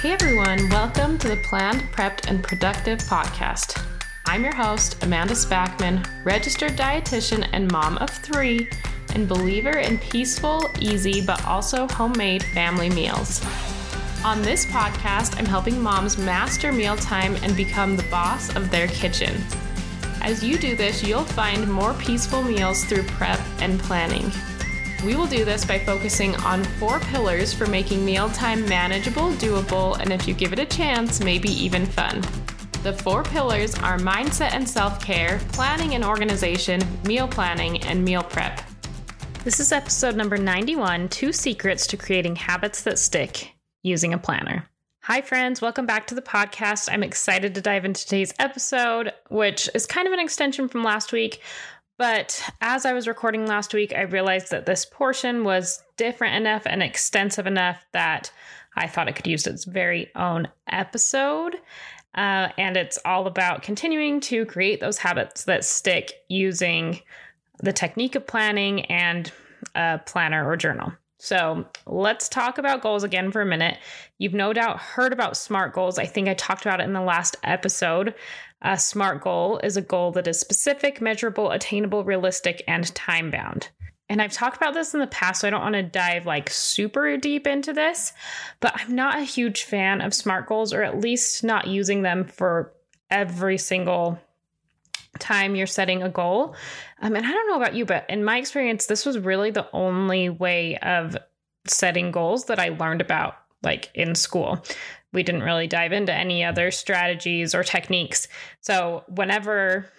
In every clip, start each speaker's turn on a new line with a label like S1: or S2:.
S1: Hey everyone, welcome to the Planned, Prepped, and Productive podcast. I'm your host, Amanda Spackman, registered dietitian and mom of three, and believer in peaceful, easy, but also homemade family meals. On this podcast, I'm helping moms master mealtime and become the boss of their kitchen. As you do this, you'll find more peaceful meals through prep and planning. We will do this by focusing on four pillars for making mealtime manageable, doable, and if you give it a chance, maybe even fun. The four pillars are mindset and self care, planning and organization, meal planning, and meal prep. This is episode number 91 Two Secrets to Creating Habits That Stick Using a Planner. Hi, friends. Welcome back to the podcast. I'm excited to dive into today's episode, which is kind of an extension from last week. But as I was recording last week, I realized that this portion was different enough and extensive enough that I thought it could use its very own episode. Uh, and it's all about continuing to create those habits that stick using the technique of planning and a planner or journal. So let's talk about goals again for a minute. You've no doubt heard about SMART goals. I think I talked about it in the last episode. A SMART goal is a goal that is specific, measurable, attainable, realistic, and time bound. And I've talked about this in the past, so I don't want to dive like super deep into this, but I'm not a huge fan of SMART goals, or at least not using them for every single time you're setting a goal. Um, and I don't know about you, but in my experience, this was really the only way of setting goals that I learned about like in school. We didn't really dive into any other strategies or techniques. So whenever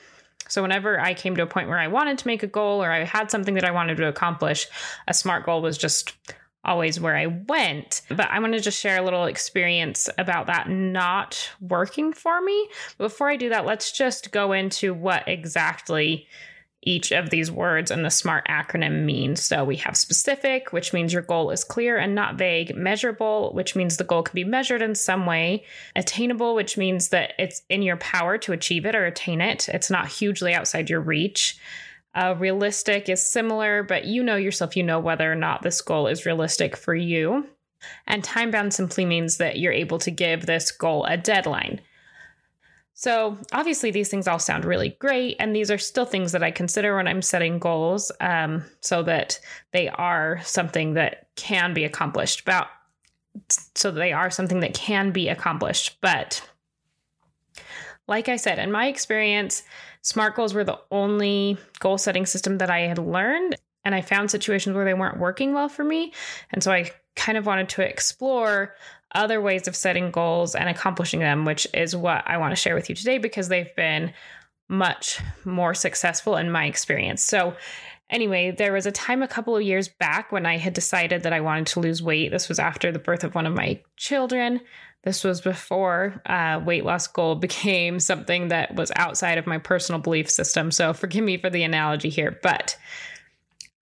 S1: so whenever I came to a point where I wanted to make a goal or I had something that I wanted to accomplish, a SMART goal was just always where I went. But I want to just share a little experience about that not working for me. Before I do that, let's just go into what exactly each of these words in the SMART acronym means. So we have specific, which means your goal is clear and not vague, measurable, which means the goal can be measured in some way, attainable, which means that it's in your power to achieve it or attain it, it's not hugely outside your reach. Uh, realistic is similar, but you know yourself, you know whether or not this goal is realistic for you. And time bound simply means that you're able to give this goal a deadline. So, obviously, these things all sound really great, and these are still things that I consider when I'm setting goals um, so that they are something that can be accomplished. About so they are something that can be accomplished. But, like I said, in my experience, SMART goals were the only goal setting system that I had learned, and I found situations where they weren't working well for me. And so I kind of wanted to explore other ways of setting goals and accomplishing them, which is what I want to share with you today because they've been much more successful in my experience. So, anyway, there was a time a couple of years back when I had decided that I wanted to lose weight. This was after the birth of one of my children. This was before uh, weight loss goal became something that was outside of my personal belief system. So, forgive me for the analogy here, but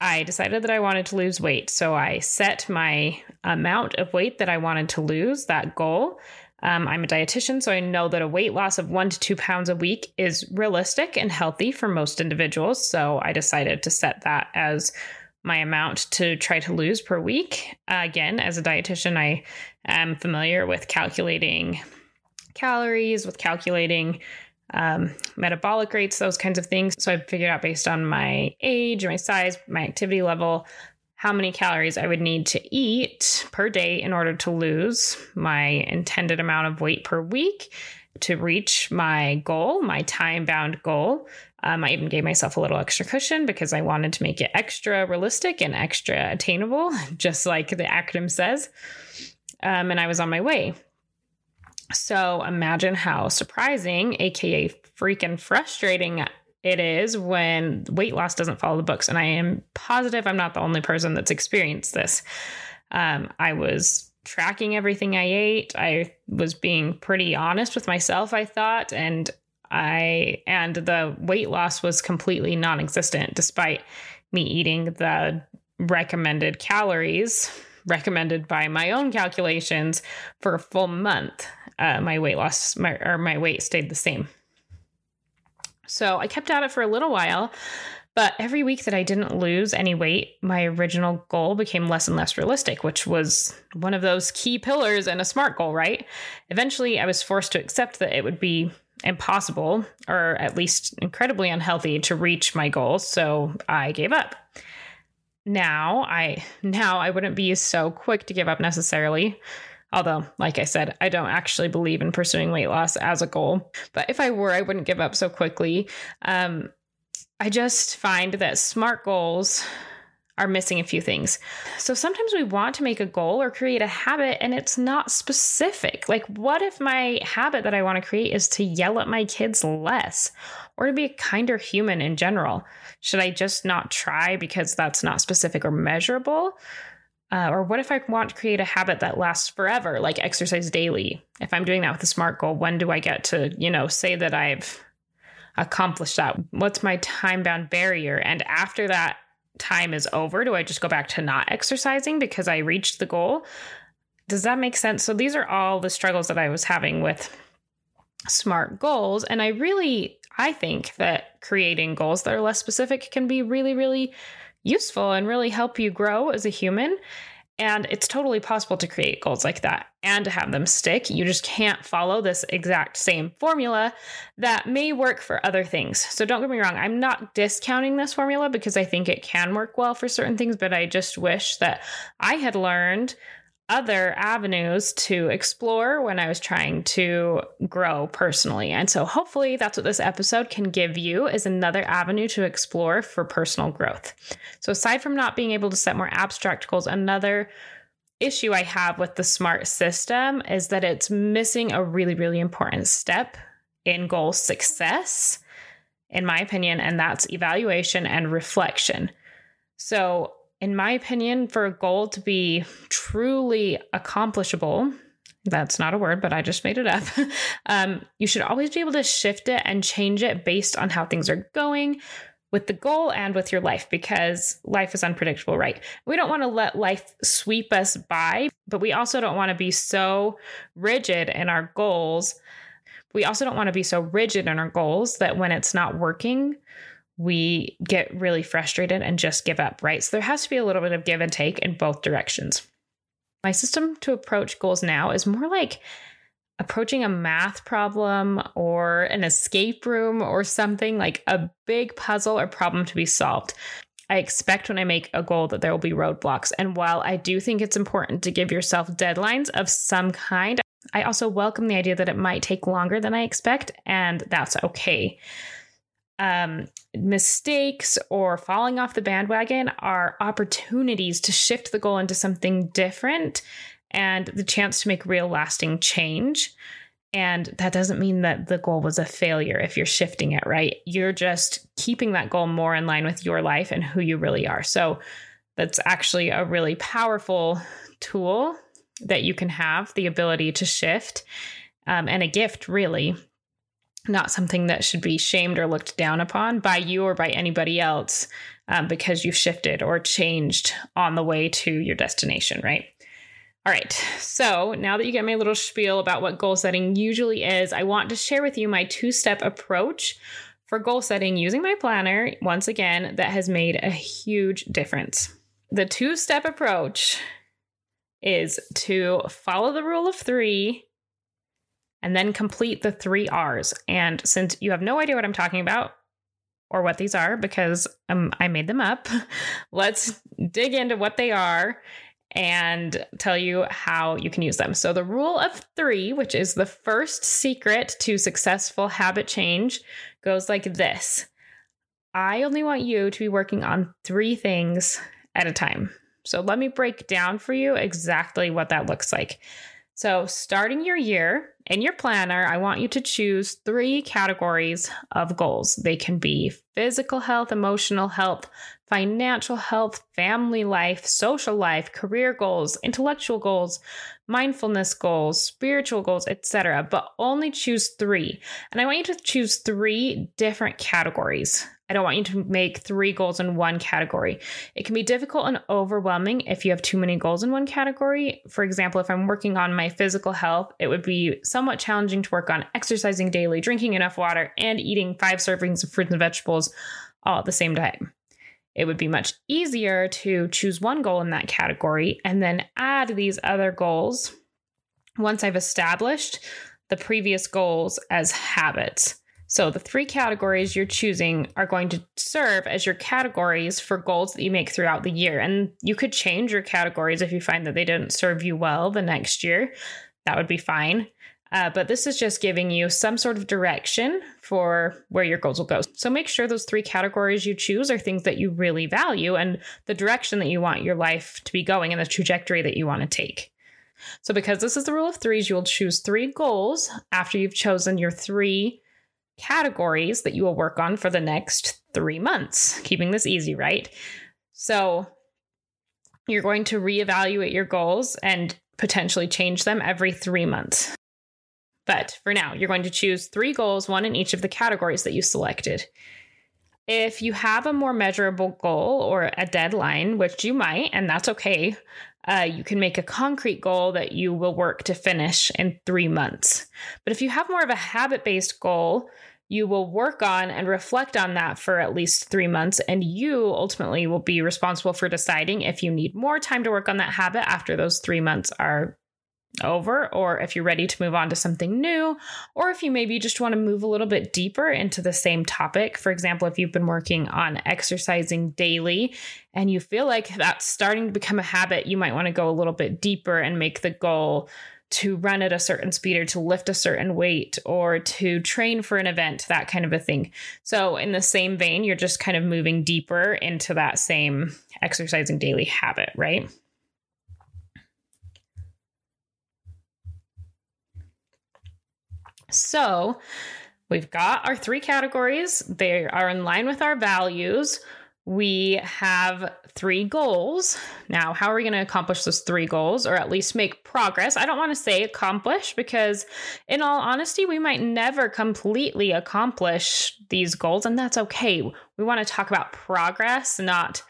S1: I decided that I wanted to lose weight. So I set my amount of weight that I wanted to lose, that goal. Um, I'm a dietitian, so I know that a weight loss of one to two pounds a week is realistic and healthy for most individuals. So I decided to set that as my amount to try to lose per week. Uh, again, as a dietitian, I am familiar with calculating calories, with calculating um, metabolic rates, those kinds of things. So I figured out based on my age, my size, my activity level, how many calories I would need to eat per day in order to lose my intended amount of weight per week to reach my goal, my time bound goal. Um, I even gave myself a little extra cushion because I wanted to make it extra realistic and extra attainable, just like the acronym says. Um, and I was on my way. So imagine how surprising, aka freaking frustrating it is when weight loss doesn't follow the books. And I am positive I'm not the only person that's experienced this. Um, I was tracking everything I ate. I was being pretty honest with myself, I thought, and I and the weight loss was completely non-existent despite me eating the recommended calories recommended by my own calculations for a full month uh, my weight loss my, or my weight stayed the same. So I kept at it for a little while, But every week that I didn't lose any weight, my original goal became less and less realistic, which was one of those key pillars in a SMART goal, right? Eventually, I was forced to accept that it would be impossible or at least incredibly unhealthy to reach my goals, so I gave up. Now, I now I wouldn't be so quick to give up necessarily. Although, like I said, I don't actually believe in pursuing weight loss as a goal. But if I were, I wouldn't give up so quickly. Um, I just find that SMART goals are missing a few things. So sometimes we want to make a goal or create a habit and it's not specific. Like, what if my habit that I want to create is to yell at my kids less or to be a kinder human in general? Should I just not try because that's not specific or measurable? Uh, or what if I want to create a habit that lasts forever, like exercise daily? If I'm doing that with a SMART goal, when do I get to, you know, say that I've accomplished that? What's my time bound barrier? And after that time is over, do I just go back to not exercising because I reached the goal? Does that make sense? So these are all the struggles that I was having with smart goals. And I really, I think that creating goals that are less specific can be really, really useful and really help you grow as a human. And it's totally possible to create goals like that and to have them stick. You just can't follow this exact same formula that may work for other things. So don't get me wrong, I'm not discounting this formula because I think it can work well for certain things, but I just wish that I had learned other avenues to explore when I was trying to grow personally. And so hopefully that's what this episode can give you is another avenue to explore for personal growth. So aside from not being able to set more abstract goals, another issue I have with the SMART system is that it's missing a really really important step in goal success in my opinion and that's evaluation and reflection. So in my opinion, for a goal to be truly accomplishable, that's not a word, but I just made it up. um, you should always be able to shift it and change it based on how things are going with the goal and with your life because life is unpredictable, right? We don't want to let life sweep us by, but we also don't want to be so rigid in our goals. We also don't want to be so rigid in our goals that when it's not working, we get really frustrated and just give up, right? So there has to be a little bit of give and take in both directions. My system to approach goals now is more like approaching a math problem or an escape room or something like a big puzzle or problem to be solved. I expect when I make a goal that there will be roadblocks. And while I do think it's important to give yourself deadlines of some kind, I also welcome the idea that it might take longer than I expect, and that's okay um, mistakes or falling off the bandwagon are opportunities to shift the goal into something different and the chance to make real lasting change. And that doesn't mean that the goal was a failure if you're shifting it, right? You're just keeping that goal more in line with your life and who you really are. So that's actually a really powerful tool that you can have the ability to shift um, and a gift, really, not something that should be shamed or looked down upon by you or by anybody else um, because you've shifted or changed on the way to your destination, right? All right, so now that you get my little spiel about what goal setting usually is, I want to share with you my two step approach for goal setting using my planner, once again, that has made a huge difference. The two step approach is to follow the rule of three and then complete the three R's. And since you have no idea what I'm talking about or what these are, because um, I made them up, let's dig into what they are and tell you how you can use them. So, the rule of three, which is the first secret to successful habit change, goes like this I only want you to be working on three things at a time. So, let me break down for you exactly what that looks like. So, starting your year in your planner, I want you to choose three categories of goals. They can be physical health, emotional health, financial health, family life, social life, career goals, intellectual goals, mindfulness goals, spiritual goals, etc. But only choose 3. And I want you to choose 3 different categories. I don't want you to make three goals in one category. It can be difficult and overwhelming if you have too many goals in one category. For example, if I'm working on my physical health, it would be somewhat challenging to work on exercising daily, drinking enough water, and eating five servings of fruits and vegetables all at the same time. It would be much easier to choose one goal in that category and then add these other goals once I've established the previous goals as habits. So the three categories you're choosing are going to serve as your categories for goals that you make throughout the year. And you could change your categories if you find that they didn't serve you well the next year. That would be fine. Uh, but this is just giving you some sort of direction for where your goals will go. So make sure those three categories you choose are things that you really value and the direction that you want your life to be going and the trajectory that you want to take. So, because this is the rule of threes, you'll choose three goals after you've chosen your three categories that you will work on for the next three months, keeping this easy, right? So, you're going to reevaluate your goals and potentially change them every three months. But for now, you're going to choose three goals, one in each of the categories that you selected. If you have a more measurable goal or a deadline, which you might, and that's okay, uh, you can make a concrete goal that you will work to finish in three months. But if you have more of a habit based goal, you will work on and reflect on that for at least three months, and you ultimately will be responsible for deciding if you need more time to work on that habit after those three months are over, or if you're ready to move on to something new, or if you maybe just want to move a little bit deeper into the same topic. For example, if you've been working on exercising daily and you feel like that's starting to become a habit, you might want to go a little bit deeper and make the goal to run at a certain speed or to lift a certain weight or to train for an event, that kind of a thing. So, in the same vein, you're just kind of moving deeper into that same exercising daily habit, right? So we've got our three categories, they are in line with our values. We have three goals. Now, how are we going to accomplish those three goals or at least make progress? I don't want to say accomplish because, in all honesty, we might never completely accomplish these goals, and that's okay. We want to talk about progress, not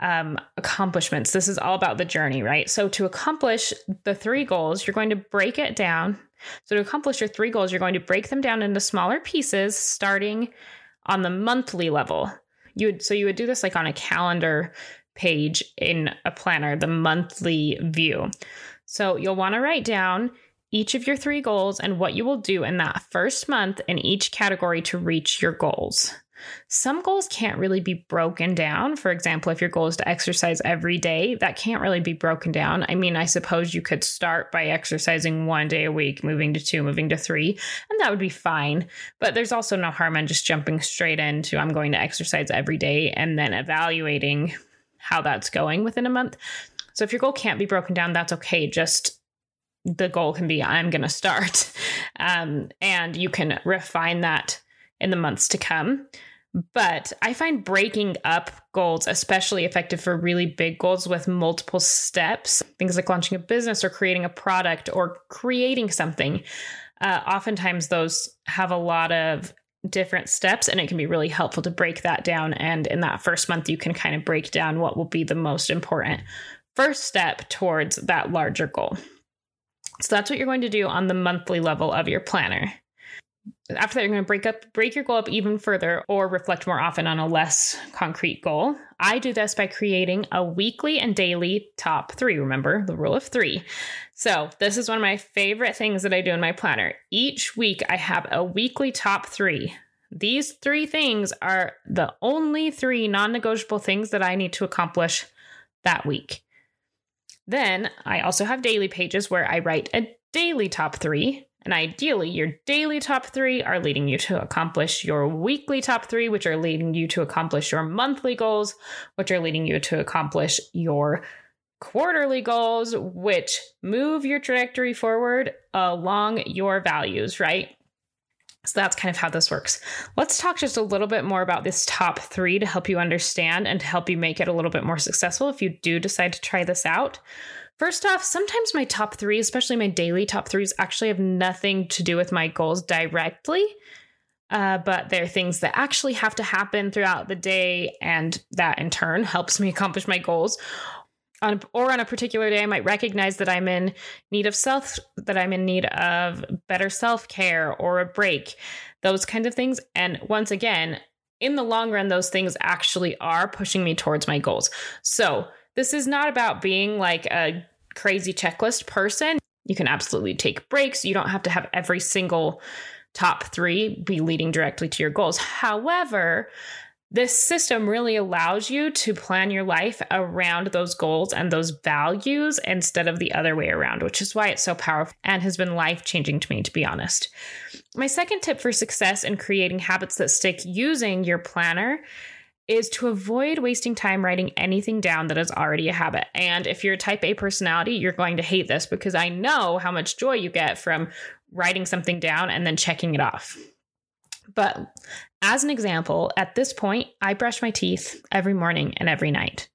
S1: um, accomplishments. This is all about the journey, right? So, to accomplish the three goals, you're going to break it down so, to accomplish your three goals, you're going to break them down into smaller pieces starting on the monthly level. You would, so you would do this like on a calendar page in a planner, the monthly view. So, you'll want to write down each of your three goals and what you will do in that first month in each category to reach your goals. Some goals can't really be broken down. For example, if your goal is to exercise every day, that can't really be broken down. I mean, I suppose you could start by exercising one day a week, moving to two, moving to three, and that would be fine. But there's also no harm in just jumping straight into I'm going to exercise every day and then evaluating how that's going within a month. So if your goal can't be broken down, that's okay. Just the goal can be I'm going to start. Um, and you can refine that in the months to come. But I find breaking up goals especially effective for really big goals with multiple steps, things like launching a business or creating a product or creating something. Uh, oftentimes, those have a lot of different steps, and it can be really helpful to break that down. And in that first month, you can kind of break down what will be the most important first step towards that larger goal. So that's what you're going to do on the monthly level of your planner after that you're going to break up break your goal up even further or reflect more often on a less concrete goal. I do this by creating a weekly and daily top three remember? The rule of three. So this is one of my favorite things that i do in my planner. Each week i have a weekly top three. These three things are the only three non-negotiable things that i need to accomplish that week. Then i also have daily pages where i write a daily top three and ideally, your daily top three are leading you to accomplish your weekly top three, which are leading you to accomplish your monthly goals, which are leading you to accomplish your quarterly goals, which move your trajectory forward along your values, right? So that's kind of how this works. Let's talk just a little bit more about this top three to help you understand and to help you make it a little bit more successful if you do decide to try this out. First off, sometimes my top three, especially my daily top threes, actually have nothing to do with my goals directly. Uh, but they're things that actually have to happen throughout the day, and that in turn helps me accomplish my goals. On, or on a particular day, I might recognize that I'm in need of self, that I'm in need of better self care or a break, those kinds of things. And once again, in the long run, those things actually are pushing me towards my goals. So, this is not about being like a crazy checklist person. You can absolutely take breaks. You don't have to have every single top three be leading directly to your goals. However, this system really allows you to plan your life around those goals and those values instead of the other way around, which is why it's so powerful and has been life changing to me, to be honest. My second tip for success in creating habits that stick using your planner is to avoid wasting time writing anything down that is already a habit. And if you're a type A personality, you're going to hate this because I know how much joy you get from writing something down and then checking it off. But as an example, at this point, I brush my teeth every morning and every night.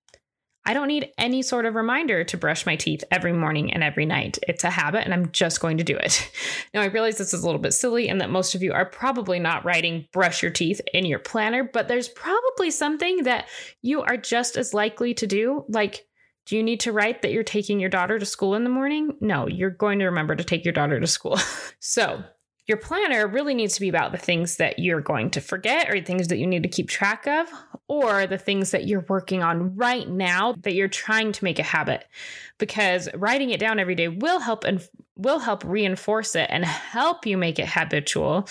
S1: I don't need any sort of reminder to brush my teeth every morning and every night. It's a habit and I'm just going to do it. Now, I realize this is a little bit silly and that most of you are probably not writing brush your teeth in your planner, but there's probably something that you are just as likely to do. Like, do you need to write that you're taking your daughter to school in the morning? No, you're going to remember to take your daughter to school. so, your planner really needs to be about the things that you're going to forget or things that you need to keep track of or the things that you're working on right now that you're trying to make a habit. Because writing it down every day will help and will help reinforce it and help you make it habitual.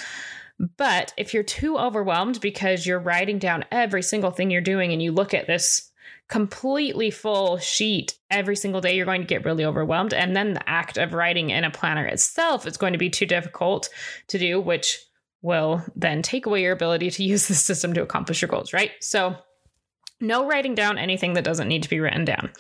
S1: But if you're too overwhelmed because you're writing down every single thing you're doing and you look at this completely full sheet every single day, you're going to get really overwhelmed. And then the act of writing in a planner itself is going to be too difficult to do, which will then take away your ability to use the system to accomplish your goals, right? So, no writing down anything that doesn't need to be written down,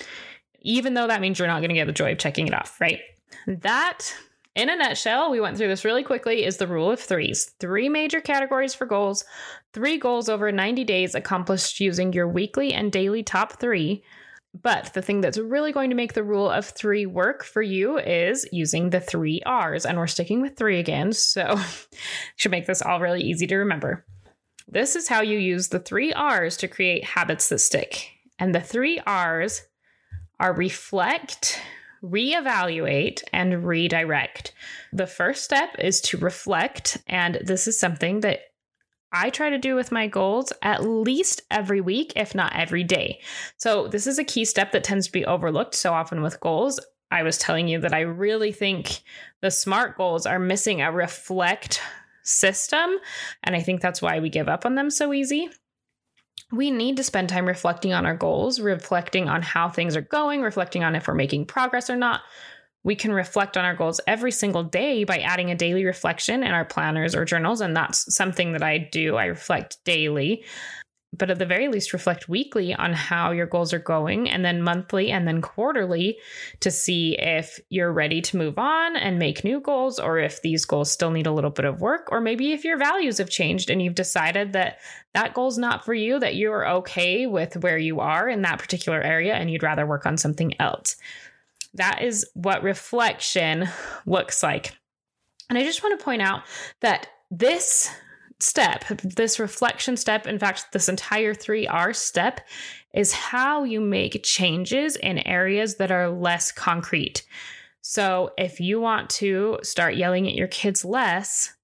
S1: even though that means you're not going to get the joy of checking it off, right? That in a nutshell, we went through this really quickly, is the rule of threes. Three major categories for goals, three goals over 90 days accomplished using your weekly and daily top three. But the thing that's really going to make the rule of three work for you is using the three R's. And we're sticking with three again, so should make this all really easy to remember. This is how you use the three R's to create habits that stick. And the three R's are reflect, reevaluate, and redirect. The first step is to reflect, and this is something that I try to do with my goals at least every week, if not every day. So, this is a key step that tends to be overlooked so often with goals. I was telling you that I really think the SMART goals are missing a reflect system. And I think that's why we give up on them so easy we need to spend time reflecting on our goals, reflecting on how things are going, reflecting on if we're making progress or not. We can reflect on our goals every single day by adding a daily reflection in our planners or journals. And that's something that I do. I reflect daily but at the very least reflect weekly on how your goals are going and then monthly and then quarterly to see if you're ready to move on and make new goals or if these goals still need a little bit of work or maybe if your values have changed and you've decided that that goal's not for you that you're okay with where you are in that particular area and you'd rather work on something else. That is what reflection looks like. And i just want to point out that this step, this reflection step, in fact, this entire 3R step is how you make changes in areas that are less concrete. So, if you want to start yelling at your kids less,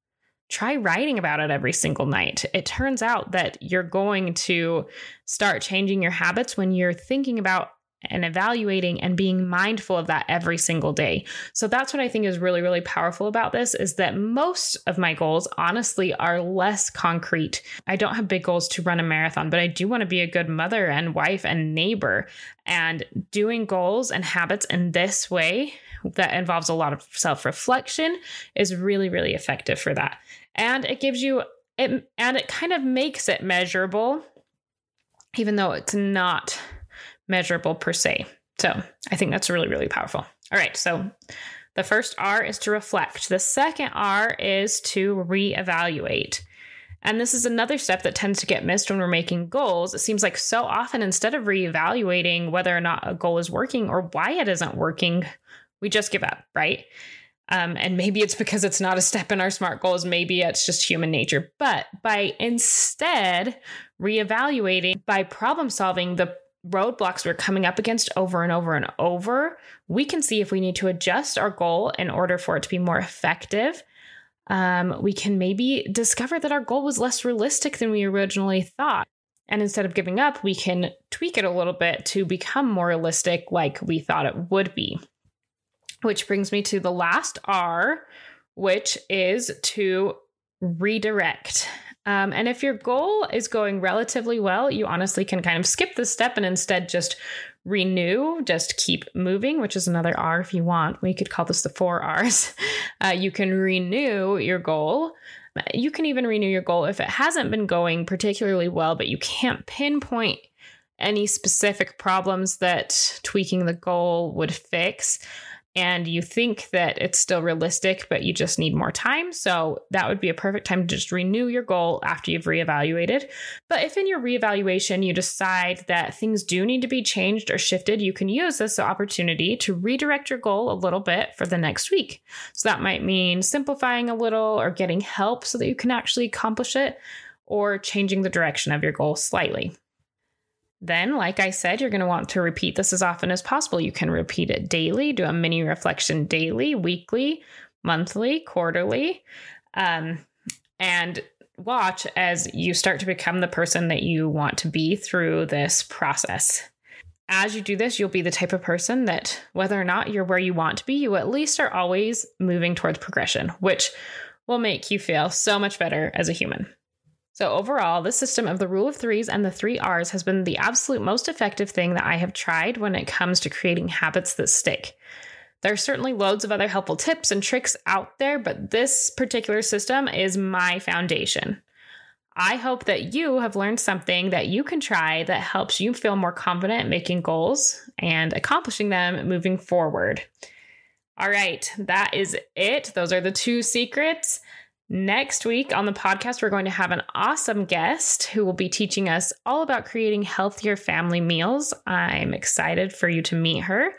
S1: try writing about it every single night. It turns out that you're going to start changing your habits when you're thinking about and evaluating and being mindful of that every single day. So that's what I think is really really powerful about this is that most of my goals honestly are less concrete. I don't have big goals to run a marathon, but I do want to be a good mother and wife and neighbor and doing goals and habits in this way that involves a lot of self-reflection is really really effective for that. And it gives you it and it kind of makes it measurable even though it's not measurable per se. So I think that's really, really powerful. All right. So the first R is to reflect, the second R is to reevaluate. And this is another step that tends to get missed when we're making goals. It seems like so often, instead of reevaluating whether or not a goal is working or why it isn't working, we just give up, right? Um, and maybe it's because it's not a step in our SMART goals. Maybe it's just human nature. But by instead reevaluating, by problem solving the roadblocks we're coming up against over and over and over, we can see if we need to adjust our goal in order for it to be more effective. Um, we can maybe discover that our goal was less realistic than we originally thought. And instead of giving up, we can tweak it a little bit to become more realistic, like we thought it would be. Which brings me to the last R, which is to redirect. Um, and if your goal is going relatively well, you honestly can kind of skip this step and instead just renew, just keep moving, which is another R if you want. We could call this the four R's. Uh, you can renew your goal. You can even renew your goal if it hasn't been going particularly well, but you can't pinpoint any specific problems that tweaking the goal would fix and you think that it's still realistic, but you just need more time. So that would be a perfect time to just renew your goal after you've reevaluated. But if in your reevaluation you decide that things do need to be changed or shifted, you can use this opportunity to redirect your goal a little bit for the next week. So that might mean simplifying a little or getting help so that you can actually accomplish it or changing the direction of your goal slightly. Then, like I said, you're going to want to repeat this as often as possible. You can repeat it daily, do a mini reflection daily, weekly, monthly, quarterly, um, and watch as you start to become the person that you want to be through this process. As you do this, you'll be the type of person that, whether or not you're where you want to be, you at least are always moving towards progression, which will make you feel so much better as a human. So, overall, this system of the rule of threes and the three R's has been the absolute most effective thing that I have tried when it comes to creating habits that stick. There are certainly loads of other helpful tips and tricks out there, but this particular system is my foundation. I hope that you have learned something that you can try that helps you feel more confident making goals and accomplishing them moving forward. All right, that is it. Those are the two secrets. Next week on the podcast, we're going to have an awesome guest who will be teaching us all about creating healthier family meals. I'm excited for you to meet her.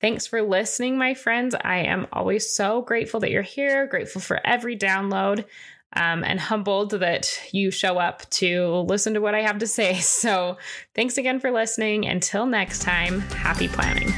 S1: Thanks for listening, my friends. I am always so grateful that you're here, grateful for every download, um, and humbled that you show up to listen to what I have to say. So, thanks again for listening. Until next time, happy planning.